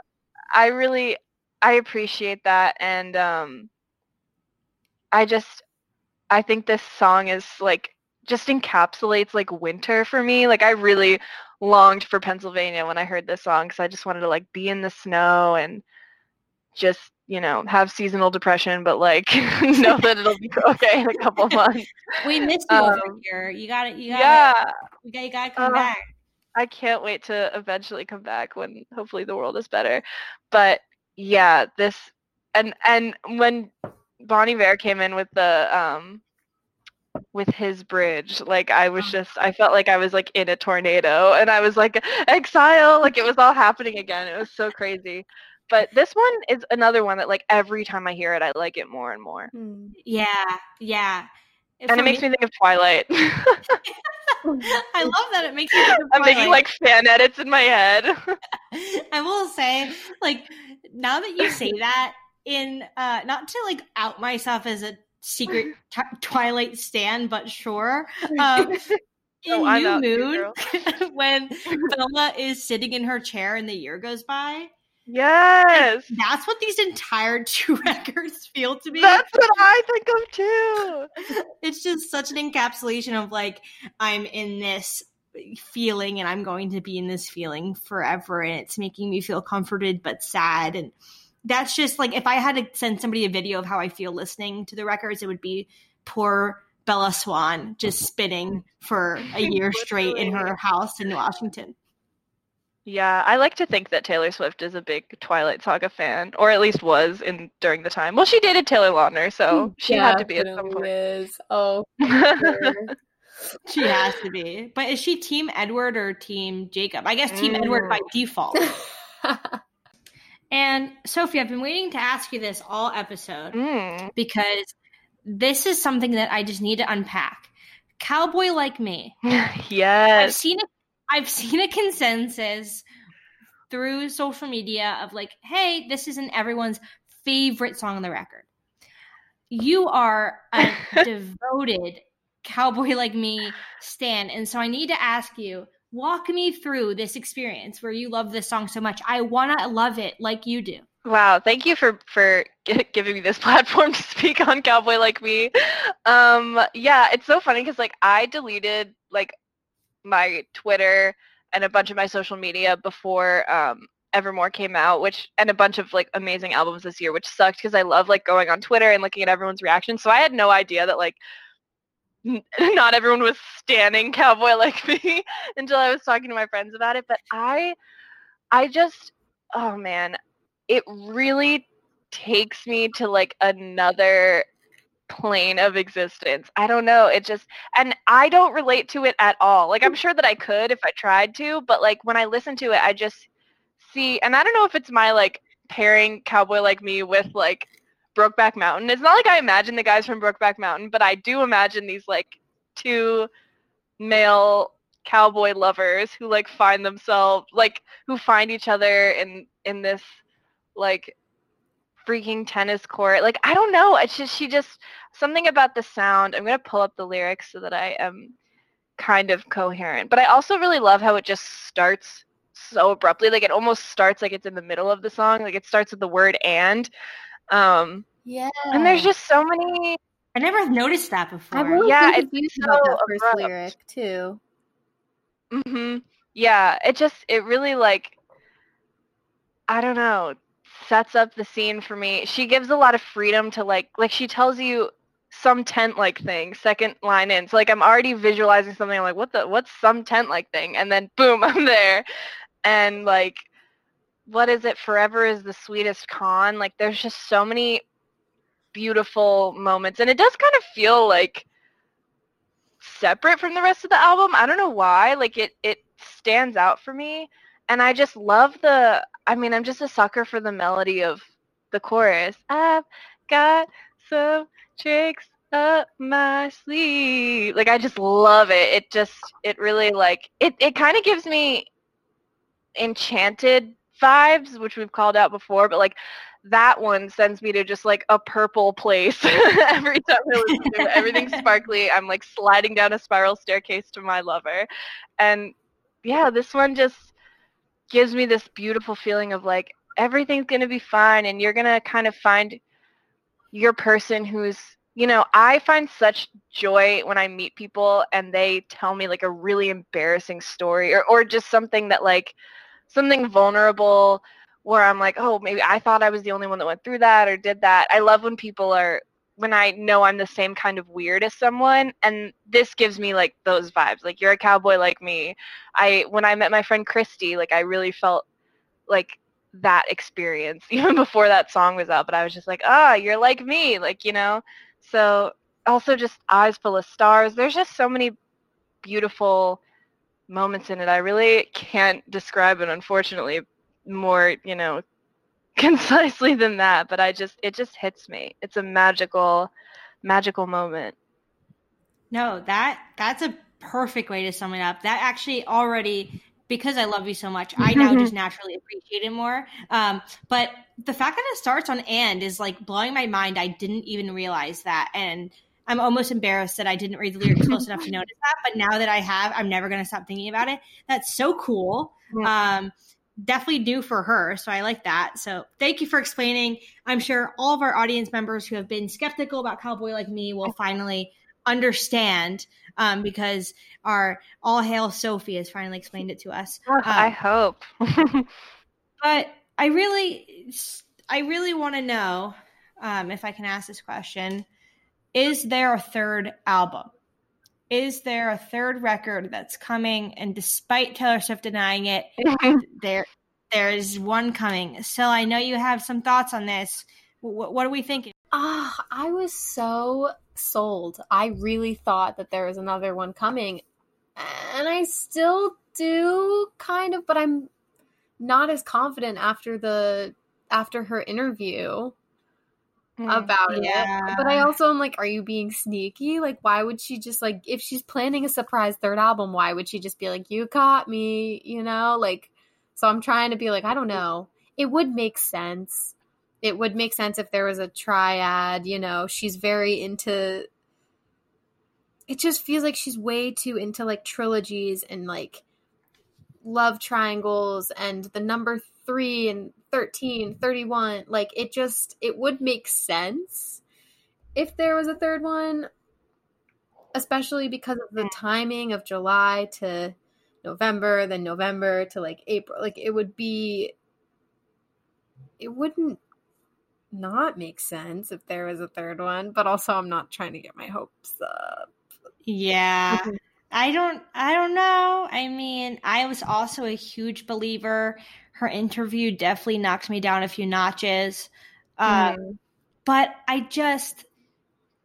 I really I appreciate that and um I just I think this song is like just encapsulates like winter for me. Like I really longed for Pennsylvania when I heard this song because I just wanted to like be in the snow and just you know have seasonal depression but like know that it'll be okay in a couple months we miss you over Um, here. You got it. You got yeah You got. You got to come Uh, back. i can't wait to eventually come back when hopefully the world is better but yeah this and and when Bon Iver came in with the um with his bridge like i was just i felt like i was like in a tornado and i was like exile like it was all happening again it was so crazy but this one is another one that like every time i hear it i like it more and more Hmm. Yeah. Yeah. and it makes me think of twilight I love that it makes me think of i'm making like fan edits in my head I will say, like, now that you say that, in uh, not to like out myself as a secret t- Twilight stan, but sure. Um, in Oh, New Moon, when Bella is sitting in her chair and the year goes by, yes that's what these entire two records feel to me. That's what I think of too. it's just such an encapsulation of like I'm in this feeling and I'm going to be in this feeling forever and it's making me feel comforted but sad and that's just like if I had to send somebody a video of how I feel listening to the records it would be poor Bella Swan just spinning for a year straight in her house in Washington. Yeah, I like to think that Taylor Swift is a big Twilight Saga fan, or at least was in during the time. Well, she dated Taylor Lautner, so she had to be at some point. Is. Oh. She has to be. But is she team Edward or team Jacob? I guess team Edward by default. And Sophie, I've been waiting to ask you this all episode Mm. because this is something that I just need to unpack. Cowboy like me. Yes. I've seen a, I've seen a consensus through social media of like, hey, this isn't everyone's favorite song on the record. You are a devoted cowboy like me stan, and so I need to ask you, walk me through this experience where you love this song so much. I want to love it like you do. Wow, thank you for for giving me this platform to speak on Cowboy Like Me. Um, yeah, it's so funny because like I deleted like my Twitter and a bunch of my social media before um, Evermore came out, which and a bunch of like amazing albums this year, which sucked because I love like going on Twitter and looking at everyone's reactions. So I had no idea that like not everyone was standing cowboy like me until I was talking to my friends about it. But I, I just, oh man, it really takes me to like another plane of existence. I don't know. It just, and I don't relate to it at all. Like, I'm mm. sure that I could if I tried to, but like when I listen to it, I just see, and I don't know if it's my like pairing cowboy like me with like Brokeback Mountain. It's not like I imagine the guys from Brokeback Mountain, but I do imagine these like two male cowboy lovers who like find themselves like who find each other in in this like freaking tennis court. Like I don't know. It's just she just something about the sound. I'm gonna pull up the lyrics so that I am kind of coherent. But I also really love how it just starts so abruptly. Like it almost starts like it's in the middle of the song. Like it starts with the word and. Um, yeah. And there's just so many. I never noticed that before. I really Yeah, yeah, it's confused so about that first abrupt. lyric too. hmm Yeah, it just it really like I don't know sets up the scene for me. She gives a lot of freedom to like like she tells you some tent like thing second line in. So like I'm already visualizing something. I'm like, what the what's some tent like thing? And then boom, I'm there. And like what is it? Forever is the sweetest con. Like there's just so many beautiful moments. And it does kind of feel like separate from the rest of the album. I don't know why. Like it it stands out for me. And I just love the I mean, I'm just a sucker for the melody of the chorus. I've got some tricks up my sleeve. Like I just love it. It just it really like it it kind of gives me enchanted vibes, which we've called out before, but like that one sends me to just like a purple place every time I listen to it. Everything's sparkly. I'm like sliding down a spiral staircase to my lover. And yeah, this one just gives me this beautiful feeling of like everything's going to be fine and you're going to kind of find your person who's you know i find such joy when i meet people and they tell me like a really embarrassing story or, or just something that like something vulnerable where i'm like oh maybe i thought i was the only one that went through that or did that. I love when people are when i know i'm the same kind of weird as someone and this gives me like those vibes like you're a cowboy like me. I when i met my friend christy like i really felt like that experience even before that song was out but i was just like ah you're like me like you know? So also just eyes full of stars. There's just so many beautiful moments in it. I really can't describe it unfortunately more you know concisely than that but i just it just hits me it's a magical magical moment No, that that's a perfect way to sum it up. That actually already because I love you so much, I now just naturally appreciate it more. Um, but the fact that it starts on and is like blowing my mind. I didn't even realize that, and I'm almost embarrassed that I didn't read the lyrics close enough to notice that. But now that I have, I'm never going to stop thinking about it. That's so cool. Um, definitely new for her, so I like that. So thank you for explaining. I'm sure all of our audience members who have been skeptical about Cowboy like me will finally understand um, because our all hail Sophie has finally explained it to us. I Um, hope but I really, I really want to know um, if I can ask this question: Is there a third album? Is there a third record that's coming? And despite Taylor Swift denying it, there there is one coming. So I know you have some thoughts on this. What, what are we thinking? Ah, I was so sold. I really thought that there was another one coming. And I still do kind of, but I'm not as confident after the after her interview Mm, about Yeah. it. But I also am like, are you being sneaky? Like, why would she just like if she's planning a surprise third album, why would she just be like, You caught me, you know? Like so I'm trying to be like, I don't know. It would make sense. It would make sense if there was a triad, you know, she's very into it just feels like she's way too into like trilogies and like love triangles and the number 3 and 13, 31, like it just it would make sense if there was a third one especially because of the timing of July to November, then November to like April. Like it would be it wouldn't not make sense if there was a third one, but also I'm not trying to get my hopes up. Yeah. Mm-hmm. I don't I don't know. I mean, I was also a huge believer. Her interview definitely knocked me down a few notches. Um, mm. but I just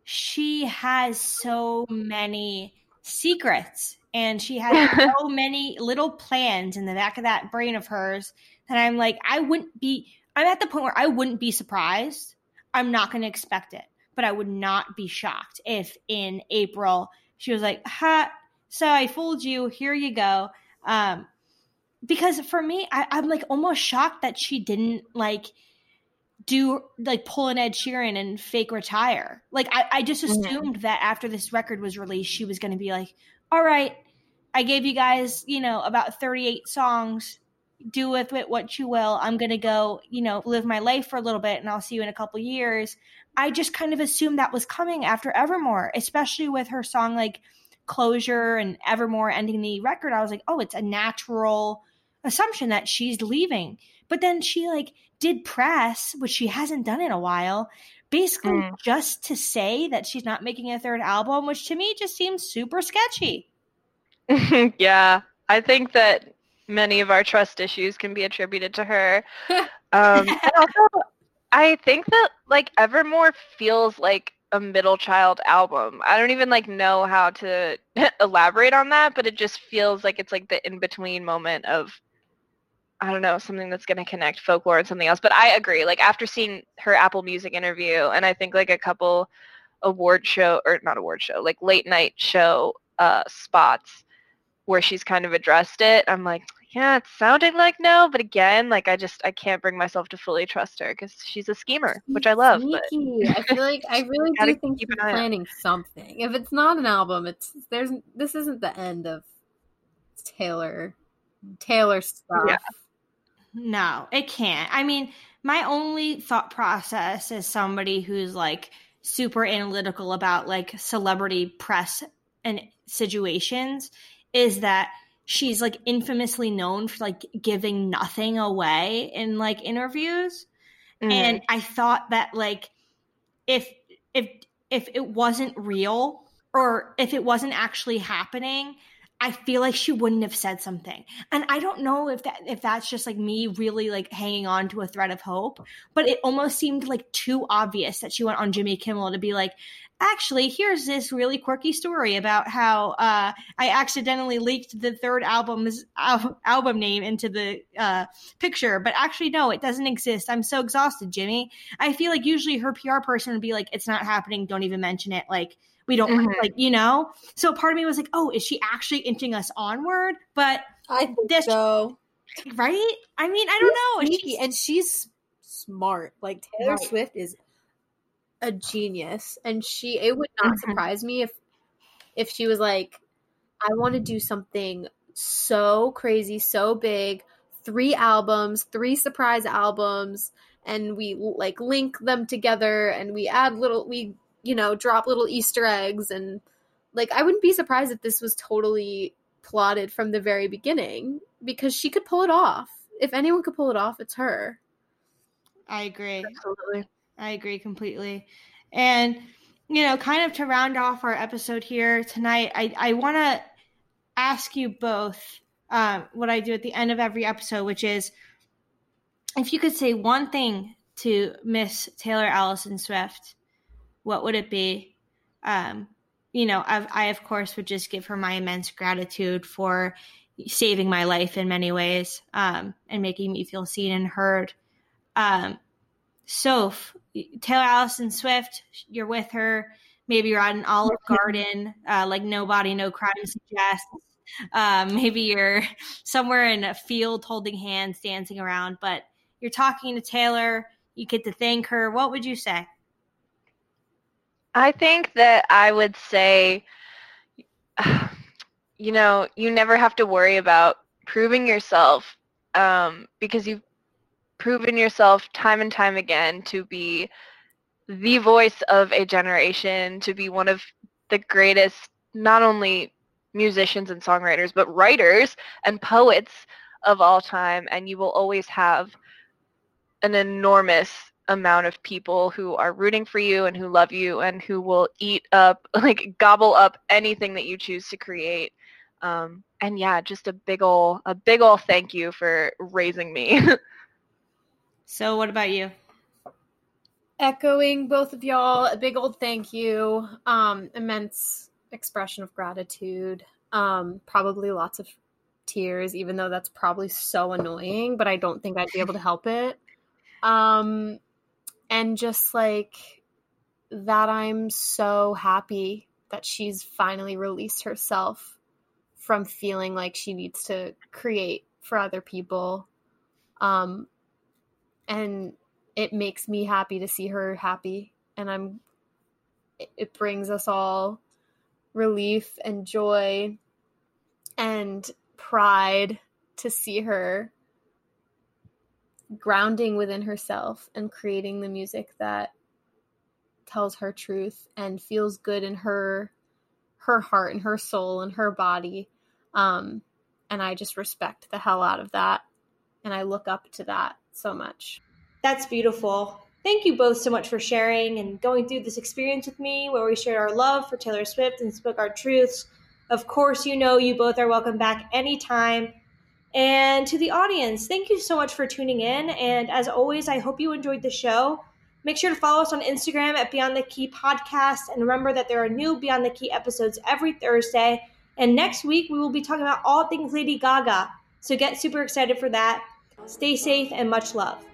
she has so many secrets and she has so many little plans in the back of that brain of hers that I'm like, I wouldn't be, I'm at the point where I wouldn't be surprised. I'm not going to expect it, but I would not be shocked if in April she was like, ha, so I fooled you. Here you go. Um, because for me, I, I'm like almost shocked that she didn't like, do like pull an Ed Sheeran and fake retire. Like I, I just mm-hmm. assumed mm-hmm. that after this record was released, she was going to be like, "All right, I gave you guys, you know, about 38 songs. Do with it what you will. I'm going to go, you know, live my life for a little bit and I'll see you in a couple years. I just kind of assumed that was coming after Evermore, especially with her song like Closure and Evermore ending the record. I was like, oh, it's a natural assumption that she's leaving. But then she like did press, which she hasn't done in a while, basically mm. just to say that she's not making a third album, which to me just seems super sketchy. yeah, I think that many of our trust issues can be attributed to her. um, and also, I think that like Evermore feels like a middle child album. I don't even like know how to elaborate on that, but it just feels like it's like the in between moment of I don't know, something that's going to connect folklore and something else. But I agree. Like after seeing her Apple Music interview, and I think like a couple award show or not award show, like late night show uh, spots where she's kind of addressed it. I'm like, yeah, it sounded like no, but again, like I just I can't bring myself to fully trust her because she's a schemer, which I love. Sneaky. But... I feel like I really do think she's planning something. If it's not an album, it's there's this isn't the end of Taylor Taylor stuff. Yeah. No, it can't. I mean, my only thought process is somebody who's like super analytical about like celebrity press and situations is that she's like infamously known for like giving nothing away in like interviews. Mm-hmm. And I thought that like if if if it wasn't real or if it wasn't actually happening, I feel like she wouldn't have said something. And I don't know if that if that's just like me really like hanging on to a thread of hope, but it almost seemed like too obvious that she went on Jimmy Kimmel to be like, actually, here's this really quirky story about how uh, I accidentally leaked the third album's al- album name into the uh, picture, but actually, no, it doesn't exist. I'm so exhausted, Jimmy. I feel like usually her PR person would be like, it's not happening. Don't even mention it. Like, we don't mm-hmm. like, you know? So part of me was like, oh, is she actually inching us onward? But I think this, so. Right? I mean, I don't know. She's, and she's smart. Like Taylor right. Swift is a genius. And she it would not mm-hmm. surprise me if if she was like, I want to do something so crazy, so big, three albums, three surprise albums, and we like link them together and we add little we you know, drop little Easter eggs and like I wouldn't be surprised if this was totally plotted from the very beginning because she could pull it off. If anyone could pull it off, it's her. I agree. Absolutely. I agree completely. And you know, kind of to round off our episode here tonight, I I want to ask you both um, what I do at the end of every episode, which is if you could say one thing to Miss Taylor Allison Swift what would it be? Um, you know, I've, I of course would just give her my immense gratitude for saving my life in many ways um, and making me feel seen and heard. Um, Soph, Taylor Allison Swift, you're with her. Maybe you're at an Olive Garden, uh, like Nobody, No Crime suggests. Um, maybe you're somewhere in a field holding hands, dancing around, but you're talking to Taylor. You get to thank her. What would you say? I think that I would say, you know, you never have to worry about proving yourself um, because you've proven yourself time and time again to be the voice of a generation, to be one of the greatest, not only musicians and songwriters, but writers and poets of all time. And you will always have an enormous amount of people who are rooting for you and who love you and who will eat up, like gobble up anything that you choose to create. Um, and yeah, just a big ol' a big ol' thank you for raising me. so, what about you? Echoing both of y'all, a big old thank you. Um, immense expression of gratitude. Um, probably lots of tears, even though that's probably so annoying, but I don't think I'd be able to help it. Um, and just like that, I'm so happy that she's finally released herself from feeling like she needs to create for other people. Um, and it makes me happy to see her happy. And I'm, it brings us all relief and joy and pride to see her grounding within herself and creating the music that tells her truth and feels good in her her heart and her soul and her body. Um and i just respect the hell out of that. And i look up to that so much. That's beautiful. Thank you both so much for sharing and going through this experience with me where we shared our love for taylor swift and spoke our truths. Of course you know you both are welcome back anytime and to the audience, thank you so much for tuning in. And as always, I hope you enjoyed the show. Make sure to follow us on Instagram at Beyond the Key Podcast. And remember that there are new Beyond the Key episodes every Thursday. And next week, we will be talking about all things Lady Gaga. So get super excited for that. Stay safe and much love.